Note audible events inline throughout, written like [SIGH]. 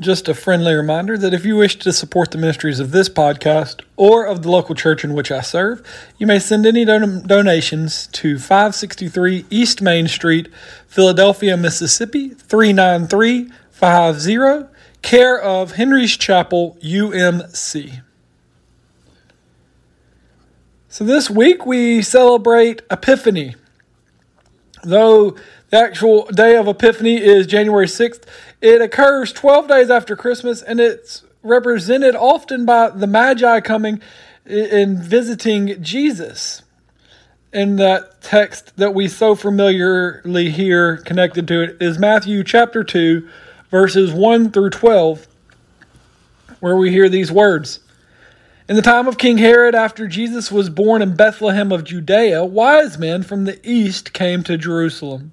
Just a friendly reminder that if you wish to support the ministries of this podcast or of the local church in which I serve, you may send any don- donations to 563 East Main Street, Philadelphia, Mississippi 39350, care of Henry's Chapel, UMC. So this week we celebrate Epiphany. Though the actual day of Epiphany is January 6th. It occurs 12 days after Christmas and it's represented often by the Magi coming and visiting Jesus. In that text that we so familiarly hear connected to it is Matthew chapter 2, verses 1 through 12, where we hear these words. In the time of King Herod, after Jesus was born in Bethlehem of Judea, wise men from the east came to Jerusalem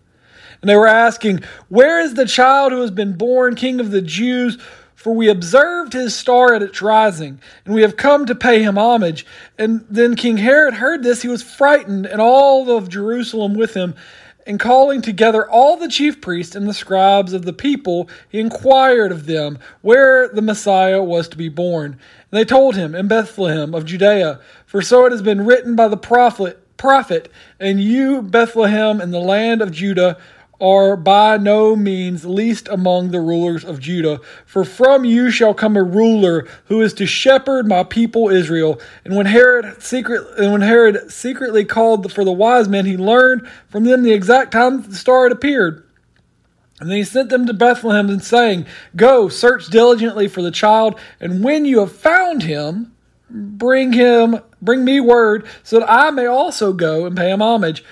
and they were asking, Where is the child who has been born King of the Jews? For we observed his star at its rising, and we have come to pay him homage. And then King Herod heard this. He was frightened, and all of Jerusalem with him. And calling together all the chief priests and the scribes of the people, he inquired of them where the Messiah was to be born. And they told him, In Bethlehem of Judea, for so it has been written by the prophet, prophet, and you, Bethlehem, in the land of Judah, are by no means least among the rulers of Judah. For from you shall come a ruler who is to shepherd my people Israel. And when Herod and when Herod secretly called for the wise men, he learned from them the exact time the star had appeared. And then he sent them to Bethlehem and saying, Go, search diligently for the child, and when you have found him, bring him, bring me word, so that I may also go and pay him homage.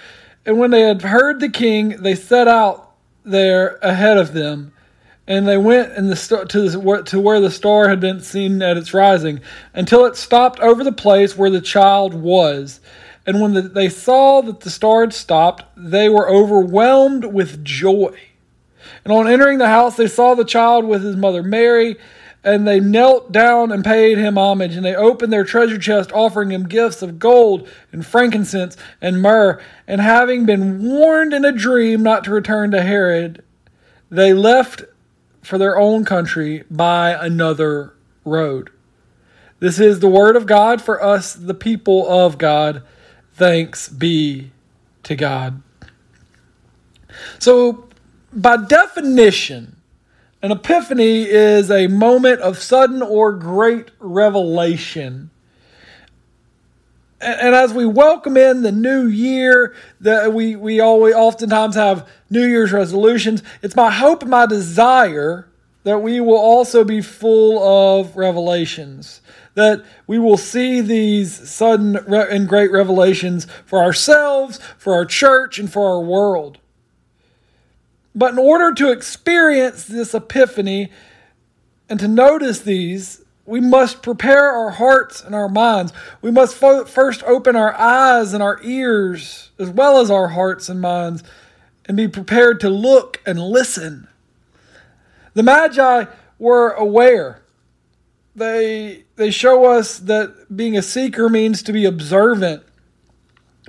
And when they had heard the king, they set out there ahead of them. And they went in the to, the, to where the star had been seen at its rising, until it stopped over the place where the child was. And when the, they saw that the star had stopped, they were overwhelmed with joy. And on entering the house, they saw the child with his mother Mary and they knelt down and paid him homage, and they opened their treasure chest, offering him gifts of gold and frankincense and myrrh. And having been warned in a dream not to return to Herod, they left for their own country by another road. This is the word of God for us, the people of God. Thanks be to God. So, by definition, an epiphany is a moment of sudden or great revelation. And, as we welcome in the new year, that we, we always oftentimes have New Year's resolutions, it's my hope and my desire that we will also be full of revelations. That we will see these sudden and great revelations for ourselves, for our church, and for our world. But in order to experience this epiphany and to notice these, we must prepare our hearts and our minds. We must fo- first open our eyes and our ears, as well as our hearts and minds, and be prepared to look and listen. The Magi were aware. They, they show us that being a seeker means to be observant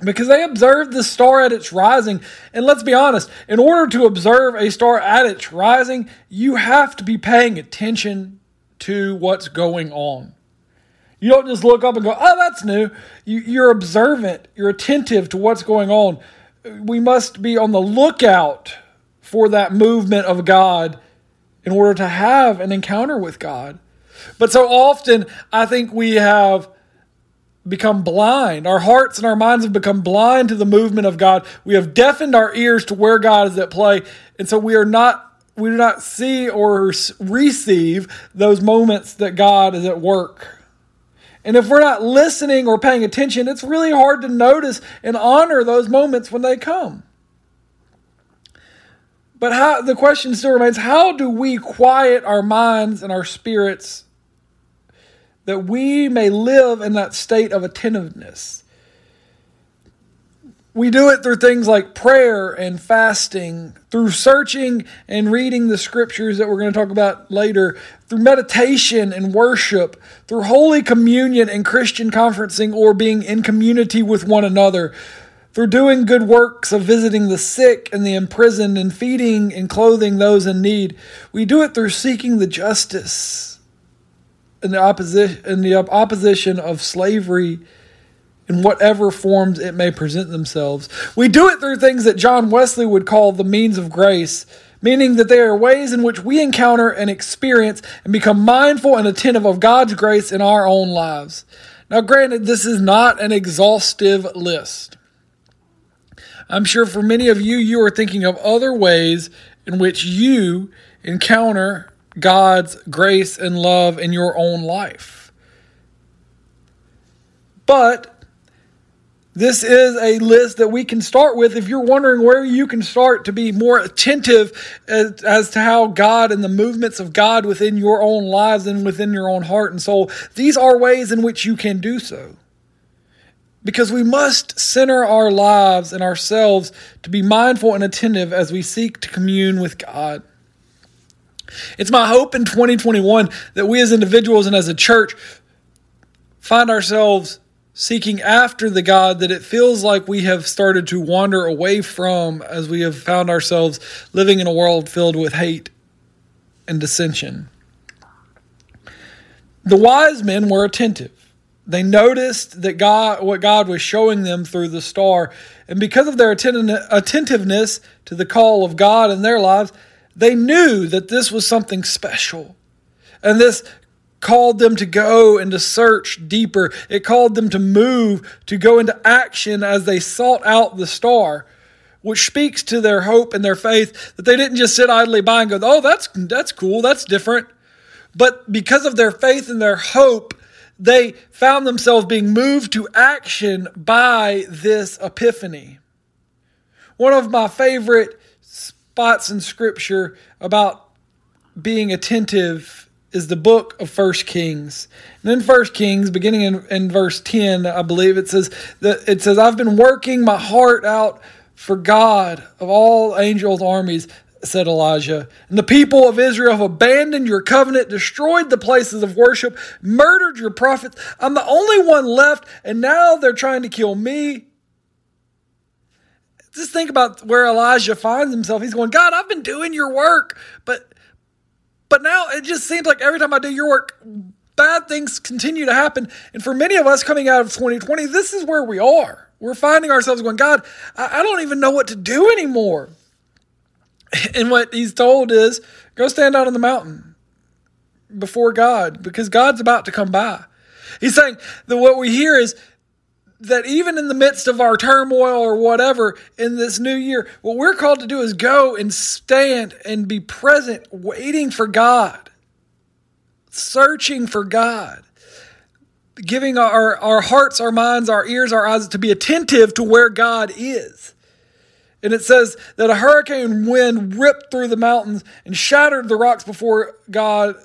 because they observed the star at its rising. And let's be honest, in order to observe a star at its rising, you have to be paying attention to what's going on. You don't just look up and go, oh, that's new. You, are observant, you're attentive to what's going on. We must be on the lookout for that movement of God in order to have an encounter with God. But so often, I think we have become blind. Our hearts and our minds have become blind to the movement of God. We have deafened our ears to where God is at play. And so we are not we do not see or receive those moments that God is at work. And if we're not listening or paying attention, it's really hard to notice and honor those moments when they come. But how, the question still remains how do we quiet our minds and our spirits that we may live in that state of attentiveness. We do it through things like prayer and fasting, through searching and reading the scriptures that we're going to talk about later, through meditation and worship, through Holy Communion and Christian conferencing or being in community with one another, through doing good works of visiting the sick and the imprisoned and feeding and clothing those in need. We do it through seeking the justice in the opposition in the opposition of slavery in whatever forms it may present themselves. We do it through things that John Wesley would call the means of grace, meaning that they are ways in which we encounter and experience and become mindful and attentive of God's grace in our own lives. Now, granted, this is not an exhaustive list. I'm sure for many of you, you are thinking of other ways in which you encounter God's grace and love in your own life. But this is a list that we can start with if you're wondering where you can start to be more attentive as, as, to how God and the movements of God within your own lives and within your own heart and soul. These are ways in which you can do so. Because we must center our lives and ourselves to be mindful and attentive as we seek to commune with God. It's my hope in 2021 that we as individuals and as a church find ourselves seeking after the God that it feels like we have started to wander away from as we have found ourselves living in a world filled with hate and dissension. The wise men were attentive. They noticed that God what God was showing them through the star, and because of their attentiveness to the call of God in their lives, they knew that this was something special. And this called them to go and to search deeper. It called them to move, to go into action as they sought out the star, which speaks to their hope and their faith that they didn't just sit idly by and go, "Oh, that's that's cool, that's different." But because of their faith and their hope, they found themselves being moved to action by this epiphany. One of my favorite spots in scripture about being attentive is the book of First Kings. And in First Kings, beginning in, in verse 10, I believe it says that it says, I've been working my heart out for God of all angels' armies, said Elijah. And the people of Israel have abandoned your covenant, destroyed the places of worship, murdered your prophets. I'm the only one left, and now they're trying to kill me. Just think about where Elijah finds himself. He's going, God, I've been doing your work, but but now it just seems like every time I do your work, bad things continue to happen. And for many of us coming out of 2020, this is where we are. We're finding ourselves going, God, I, don't even know what to do anymore. [LAUGHS] And what he's told is go stand out on the mountain before God because God's about to come by. He's saying that what we hear is that even in the midst of our turmoil or whatever in this new year, what we're called to do is go and stand and be present, waiting for God, searching for God, giving our, our hearts, our minds, our ears, our eyes to be attentive to where God is. And it says that a hurricane wind ripped through the mountains and shattered the rocks before God,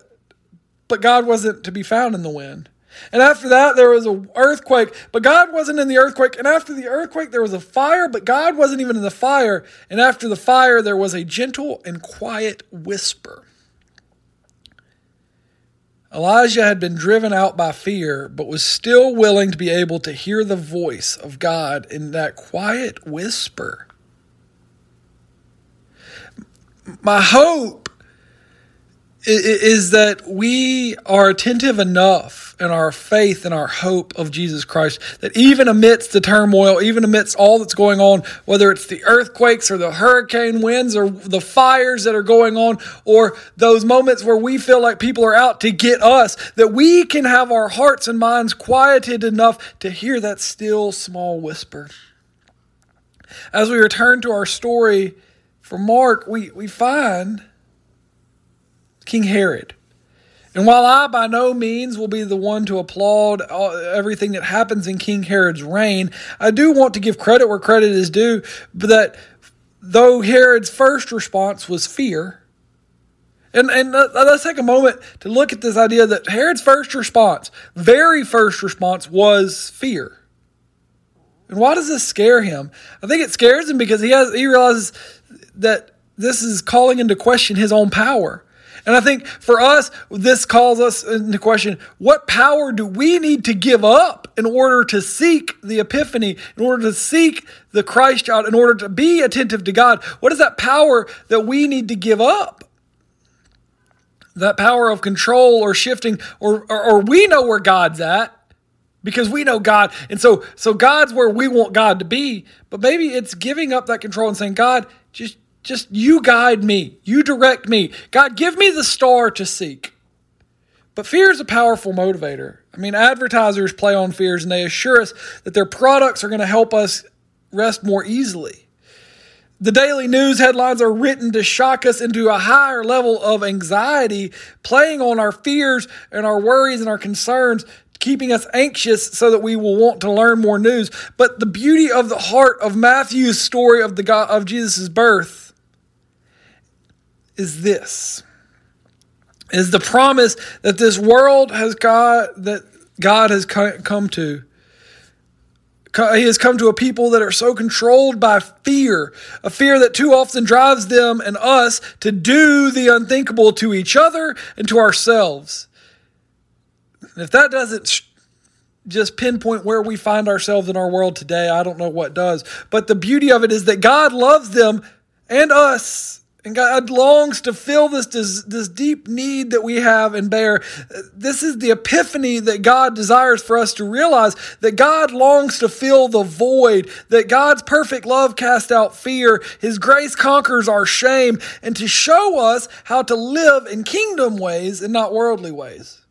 but God wasn't to be found in the wind. And after that, there was an earthquake, but God wasn't in the earthquake. And after the earthquake, there was a fire, but God wasn't even in the fire. And after the fire, there was a gentle and quiet whisper. Elijah had been driven out by fear, but was still willing to be able to hear the voice of God in that quiet whisper. My hope is that we are attentive enough in our faith and our hope of Jesus Christ that even amidst the turmoil, even amidst all that's going on, whether it's the earthquakes or the hurricane winds or the fires that are going on, or those moments where we feel like people are out to get us, that we can have our hearts and minds quieted enough to hear that still small whisper. As we return to our story for Mark, we, we find King Herod. And while I by no means will be the one to applaud everything that happens in King Herod's reign, I do want to give credit where credit is due, that though Herod's first response was fear, and, and uh, let's take a moment to look at this idea that Herod's first response, very first response, was fear. And why does this scare him? I think it scares him because he has he realizes that this is calling into question his own power. And I think for us, this calls us into question what power do we need to give up in order to seek the epiphany, in order to seek the Christ child, in order to be attentive to God? What is that power that we need to give up? That power of control or shifting, or, or, or we know where God's at because we know God. And so so God's where we want God to be, but maybe it's giving up that control and saying, God, just just you guide me. You direct me. God, give me the star to seek. But fear is a powerful motivator. I mean, advertisers play on fears and they assure us that their products are going to help us rest more easily. The daily news headlines are written to shock us into a higher level of anxiety, playing on our fears and our worries and our concerns, keeping us anxious so that we will want to learn more news. But the beauty of the heart of Matthew's story of the God, of Jesus' birth is this is the promise that this world has God that God has come to. He has come to a people that are so controlled by fear, a fear that too often drives them and us to do the unthinkable to each other and to ourselves. if that doesn't just pinpoint where we find ourselves in our world today, I don't know what does. But the beauty of it is that God loves them and us and God longs to fill this, this, this deep need that we have and bear. This is the epiphany that God desires for us to realize that God longs to fill the void, that God's perfect love casts out fear, His grace conquers our shame, and to show us how to live in kingdom ways and not worldly ways.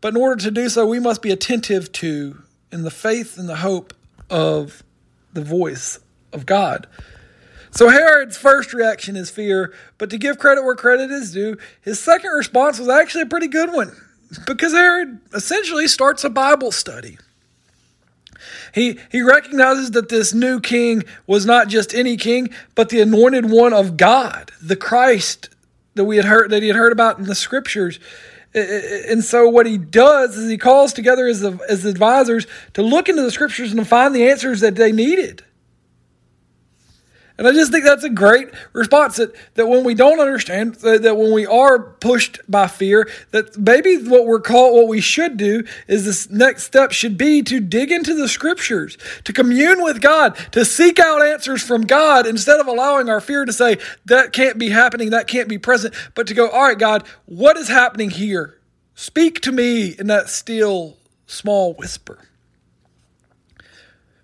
But in order to do so, we must be attentive to in the faith and the hope of the voice of God. So Herod's first reaction is fear, but to give credit where credit is due, his second response was actually a pretty good one because Herod essentially starts a Bible study. He, he recognizes that this new king was not just any king, but the anointed one of God, the Christ that we had heard that he had heard about in the scriptures. And so what he does is he calls together his, his advisors to look into the scriptures and to find the answers that they needed. And I just think that's a great response that, that when we don't understand, that, that when we are pushed by fear, that maybe what we're called, what we should do is this next step should be to dig into the scriptures, to commune with God, to seek out answers from God instead of allowing our fear to say, that can't be happening, that can't be present, but to go, all right, God, what is happening here? Speak to me in that still small whisper.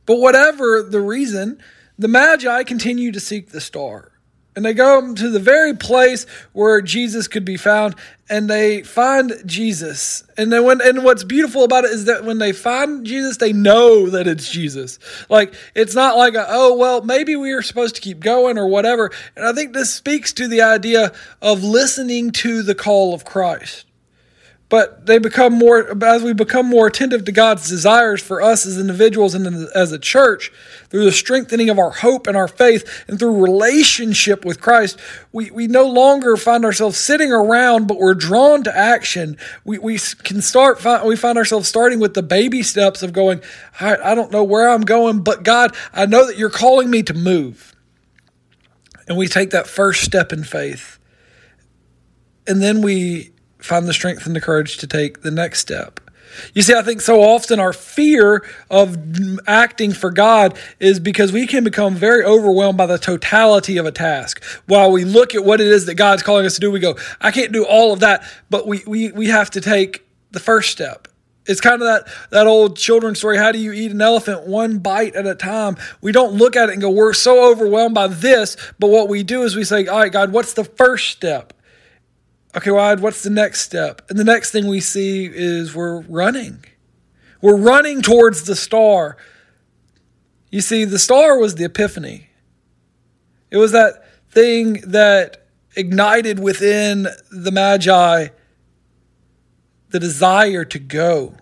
But whatever the reason, the Magi continue to seek the star. And they go to the very place where Jesus could be found, and they find Jesus. And then when and what's beautiful about it is that when they find Jesus, they know that it's Jesus. Like it's not like a, oh well, maybe we are supposed to keep going or whatever. And I think this speaks to the idea of listening to the call of Christ but they become more as we become more attentive to God's desires for us as individuals and as a church through the strengthening of our hope and our faith and through relationship with Christ we, we no longer find ourselves sitting around but we're drawn to action. We, we can start we find ourselves starting with the baby steps of going I, I don't know where I'm going but God I know that you're calling me to move. And we take that first step in faith. And then we find the strength and the courage to take the next step. You see, I think so often our fear of acting for God is because we can become very overwhelmed by the totality of a task. While we look at what it is that God's calling us to do, we go, I can't do all of that, but we, we, we have to take the first step. It's kind of that, that old children's story. How do you eat an elephant? One bite at a time. We don't look at it and go, we're so overwhelmed by this. But what we do is we say, all right, God, what's the first step? Okay, well, what's the next step? And the next thing we see is we're running. We're running towards the star. You see, the star was the epiphany. It was that thing that ignited within the Magi the desire to go.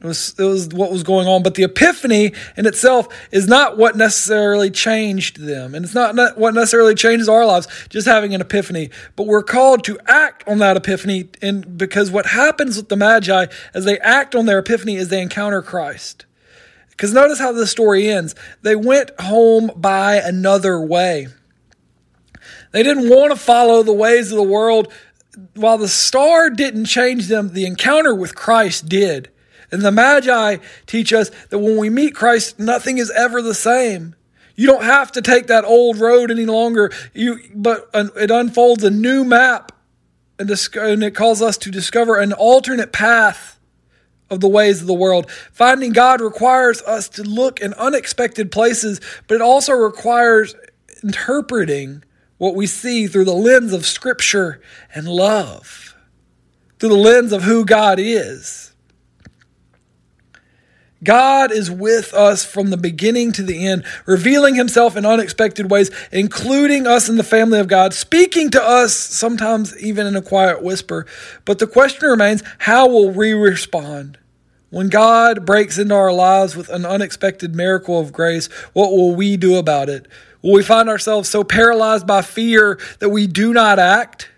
It was, it was what was going on. But the epiphany in itself is not what necessarily changed them. And it's not, what necessarily changes our lives, just having an epiphany. But we're called to act on that epiphany. And because what happens with the Magi as they act on their epiphany is they encounter Christ. Because notice how the story ends. They went home by another way. They didn't want to follow the ways of the world while the star didn't change them, the encounter with Christ did. And the Magi teach us that when we meet Christ, nothing is ever the same. You don't have to take that old road any longer. You, but it unfolds a new map, and, and it calls us to discover an alternate path of the ways of the world. Finding God requires us to look in unexpected places, but it also requires interpreting what we see through the lens of Scripture and love, through the lens of who God is. God is with us from the beginning to the end, revealing himself in unexpected ways, including us in the family of God, speaking to us sometimes even in a quiet whisper. But the question remains how will we respond? When God breaks into our lives with an unexpected miracle of grace, what will we do about it? Will we find ourselves so paralyzed by fear that we do not act?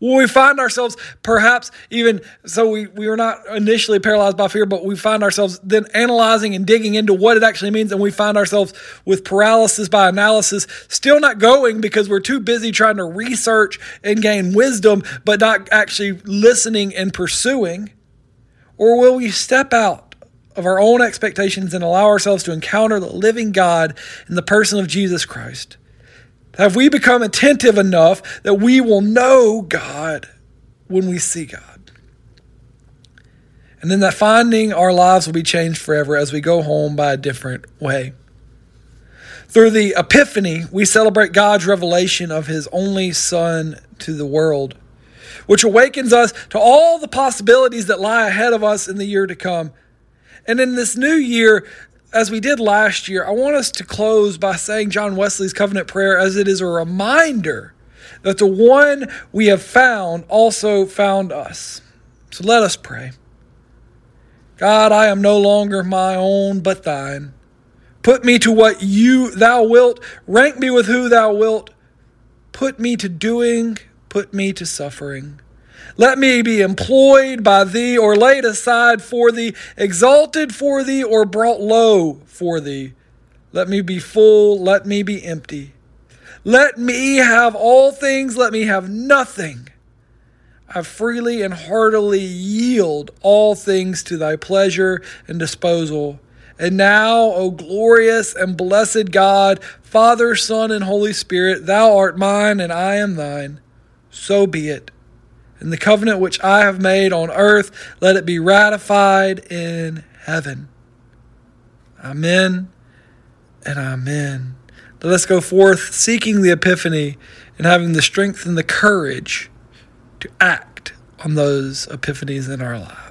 Will we find ourselves perhaps even so we, we are not initially paralyzed by fear, but we find ourselves then analyzing and digging into what it actually means, and we find ourselves with paralysis by analysis, still not going because we're too busy trying to research and gain wisdom, but not actually listening and pursuing? Or will we step out of our own expectations and allow ourselves to encounter the living God in the person of Jesus Christ? Have we become attentive enough that we will know God when we see God? And then that finding our lives will be changed forever as we go home by a different way. Through the Epiphany, we celebrate God's revelation of His only Son to the world, which awakens us to all the possibilities that lie ahead of us in the year to come. And in this new year, as we did last year, I want us to close by saying John Wesley's covenant prayer as it is a reminder that the one we have found also found us. So let us pray. God, I am no longer my own, but thine. Put me to what you thou wilt, rank me with who thou wilt. Put me to doing, put me to suffering. Let me be employed by thee, or laid aside for thee, exalted for thee, or brought low for thee. Let me be full, let me be empty. Let me have all things, let me have nothing. I freely and heartily yield all things to thy pleasure and disposal. And now, O glorious and blessed God, Father, Son, and Holy Spirit, thou art mine and I am thine. So be it. And the covenant which I have made on earth, let it be ratified in heaven. Amen and amen. Let us go forth seeking the epiphany and having the strength and the courage to act on those epiphanies in our lives.